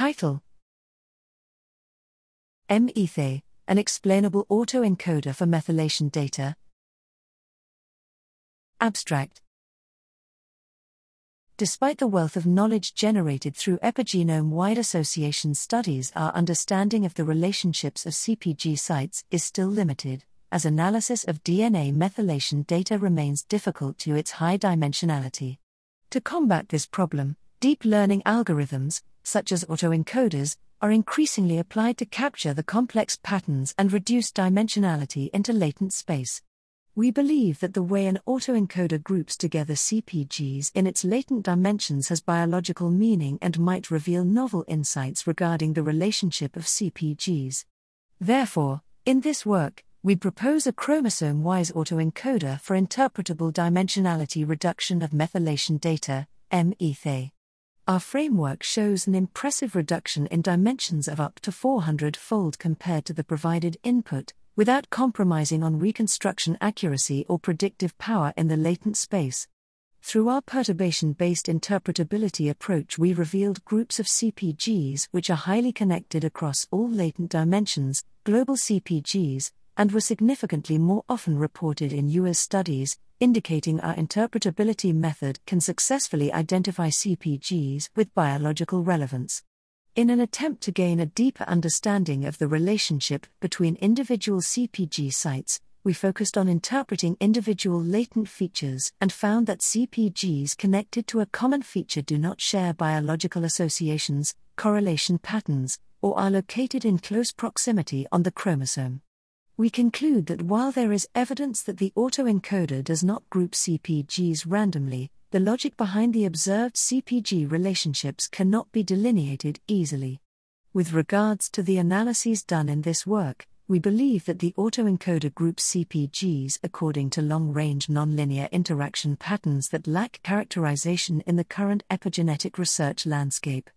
Title mEthAE, an explainable autoencoder for methylation data. Abstract Despite the wealth of knowledge generated through epigenome wide association studies, our understanding of the relationships of CPG sites is still limited, as analysis of DNA methylation data remains difficult due to its high dimensionality. To combat this problem, deep learning algorithms, such as autoencoders, are increasingly applied to capture the complex patterns and reduce dimensionality into latent space. We believe that the way an autoencoder groups together CPGs in its latent dimensions has biological meaning and might reveal novel insights regarding the relationship of CPGs. Therefore, in this work, we propose a chromosome wise autoencoder for interpretable dimensionality reduction of methylation data, mEthAE. Our framework shows an impressive reduction in dimensions of up to 400 fold compared to the provided input, without compromising on reconstruction accuracy or predictive power in the latent space. Through our perturbation based interpretability approach, we revealed groups of CPGs which are highly connected across all latent dimensions, global CPGs, and were significantly more often reported in EWAS studies, indicating our interpretability method can successfully identify CPGs with biological relevance. In an attempt to gain a deeper understanding of the relationship between individual CPG sites, we focused on interpreting individual latent features and found that CPGs connected to a common feature do not share biological associations, correlation patterns, or are located in close proximity on the chromosome. We conclude that while there is evidence that the autoencoder does not group CPGs randomly, the logic behind the observed CPG relationships cannot be delineated easily. With regards to the analyses done in this work, we believe that the autoencoder groups CPGs according to long range nonlinear interaction patterns that lack characterization in the current epigenetic research landscape.